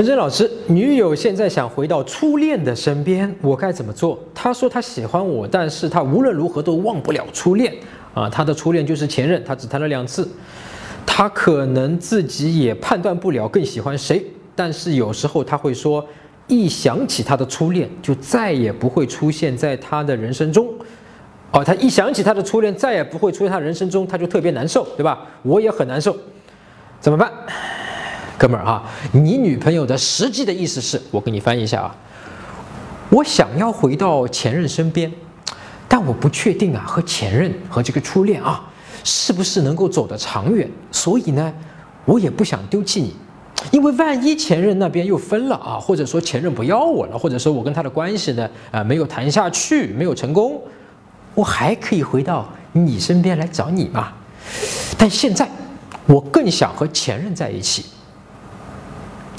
陈真老师，女友现在想回到初恋的身边，我该怎么做？她说她喜欢我，但是她无论如何都忘不了初恋啊。她的初恋就是前任，她只谈了两次。她可能自己也判断不了更喜欢谁，但是有时候她会说，一想起她的初恋，就再也不会出现在她的人生中。哦，她一想起她的初恋，再也不会出现她人生中，她就特别难受，对吧？我也很难受，怎么办？哥们儿啊，你女朋友的实际的意思是我给你翻译一下啊，我想要回到前任身边，但我不确定啊和前任和这个初恋啊是不是能够走得长远，所以呢，我也不想丢弃你，因为万一前任那边又分了啊，或者说前任不要我了，或者说我跟他的关系呢啊没有谈下去，没有成功，我还可以回到你身边来找你嘛，但现在我更想和前任在一起。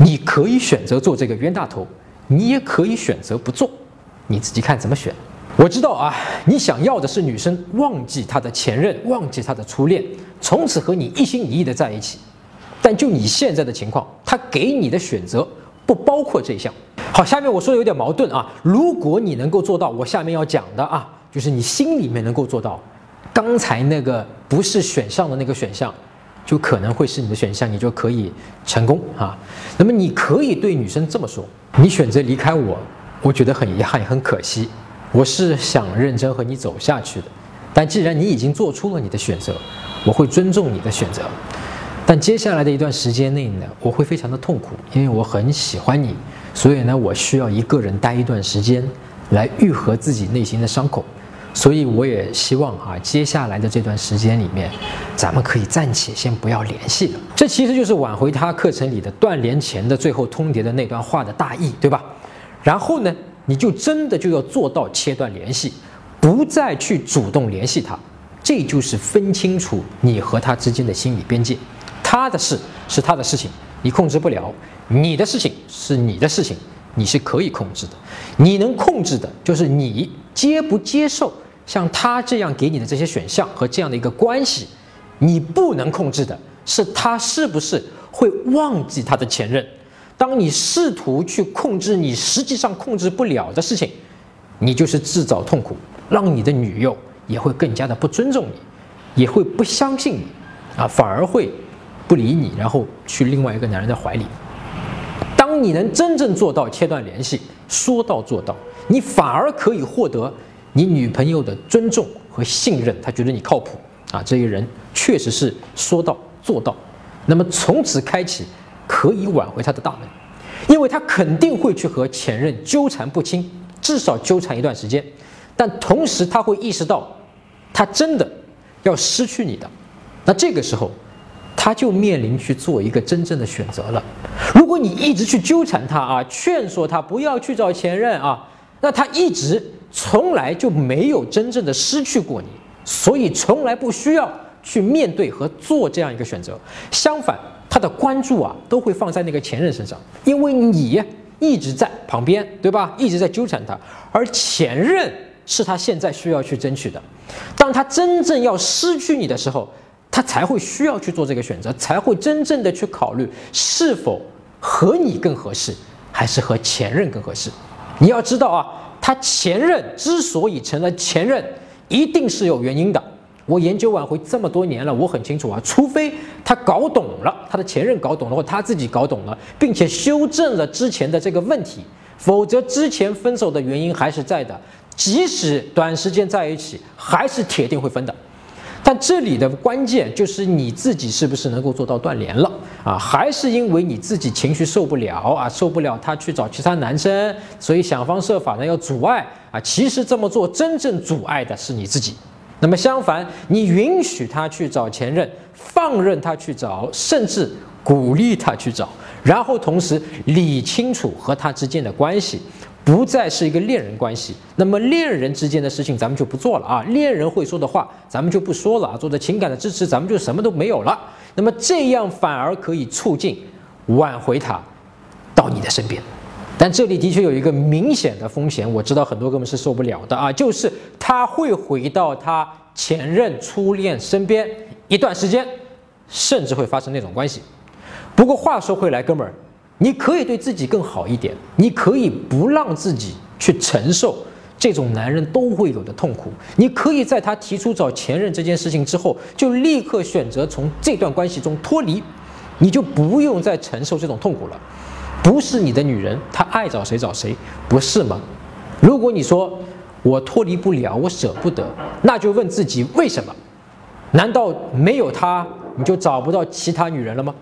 你可以选择做这个冤大头，你也可以选择不做，你自己看怎么选。我知道啊，你想要的是女生忘记她的前任，忘记她的初恋，从此和你一心一意的在一起。但就你现在的情况，她给你的选择不包括这项。好，下面我说的有点矛盾啊。如果你能够做到我下面要讲的啊，就是你心里面能够做到刚才那个不是选项的那个选项。就可能会是你的选项，你就可以成功啊。那么你可以对女生这么说：你选择离开我，我觉得很遗憾，很可惜。我是想认真和你走下去的，但既然你已经做出了你的选择，我会尊重你的选择。但接下来的一段时间内呢，我会非常的痛苦，因为我很喜欢你，所以呢，我需要一个人待一段时间，来愈合自己内心的伤口。所以我也希望啊，接下来的这段时间里面，咱们可以暂且先不要联系了。这其实就是挽回他课程里的断联前的最后通牒的那段话的大意，对吧？然后呢，你就真的就要做到切断联系，不再去主动联系他。这就是分清楚你和他之间的心理边界。他的事是他的事情，你控制不了；你的事情是你的事情，你是可以控制的。你能控制的就是你。接不接受像他这样给你的这些选项和这样的一个关系，你不能控制的是他是不是会忘记他的前任。当你试图去控制你实际上控制不了的事情，你就是制造痛苦，让你的女友也会更加的不尊重你，也会不相信你，啊，反而会不理你，然后去另外一个男人的怀里。当你能真正做到切断联系，说到做到。你反而可以获得你女朋友的尊重和信任，她觉得你靠谱啊，这个人确实是说到做到。那么从此开启可以挽回她的大门，因为她肯定会去和前任纠缠不清，至少纠缠一段时间。但同时他会意识到，他真的要失去你的，那这个时候他就面临去做一个真正的选择了。如果你一直去纠缠他啊，劝说他不要去找前任啊。那他一直从来就没有真正的失去过你，所以从来不需要去面对和做这样一个选择。相反，他的关注啊都会放在那个前任身上，因为你一直在旁边，对吧？一直在纠缠他，而前任是他现在需要去争取的。当他真正要失去你的时候，他才会需要去做这个选择，才会真正的去考虑是否和你更合适，还是和前任更合适。你要知道啊，他前任之所以成了前任，一定是有原因的。我研究挽回这么多年了，我很清楚啊，除非他搞懂了，他的前任搞懂了，或他自己搞懂了，并且修正了之前的这个问题，否则之前分手的原因还是在的。即使短时间在一起，还是铁定会分的。但这里的关键就是你自己是不是能够做到断联了啊？还是因为你自己情绪受不了啊，受不了他去找其他男生，所以想方设法呢要阻碍啊？其实这么做真正阻碍的是你自己。那么相反，你允许他去找前任，放任他去找，甚至鼓励他去找，然后同时理清楚和他之间的关系。不再是一个恋人关系，那么恋人之间的事情咱们就不做了啊，恋人会说的话咱们就不说了啊，做的情感的支持咱们就什么都没有了。那么这样反而可以促进挽回他到你的身边，但这里的确有一个明显的风险，我知道很多哥们是受不了的啊，就是他会回到他前任初恋身边一段时间，甚至会发生那种关系。不过话说回来，哥们儿。你可以对自己更好一点，你可以不让自己去承受这种男人都会有的痛苦。你可以在他提出找前任这件事情之后，就立刻选择从这段关系中脱离，你就不用再承受这种痛苦了。不是你的女人，她爱找谁找谁，不是吗？如果你说我脱离不了，我舍不得，那就问自己为什么？难道没有她你就找不到其他女人了吗？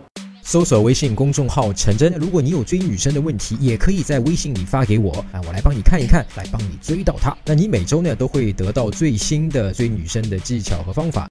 搜索微信公众号“陈真”，如果你有追女生的问题，也可以在微信里发给我啊，我来帮你看一看，来帮你追到她。那你每周呢都会得到最新的追女生的技巧和方法。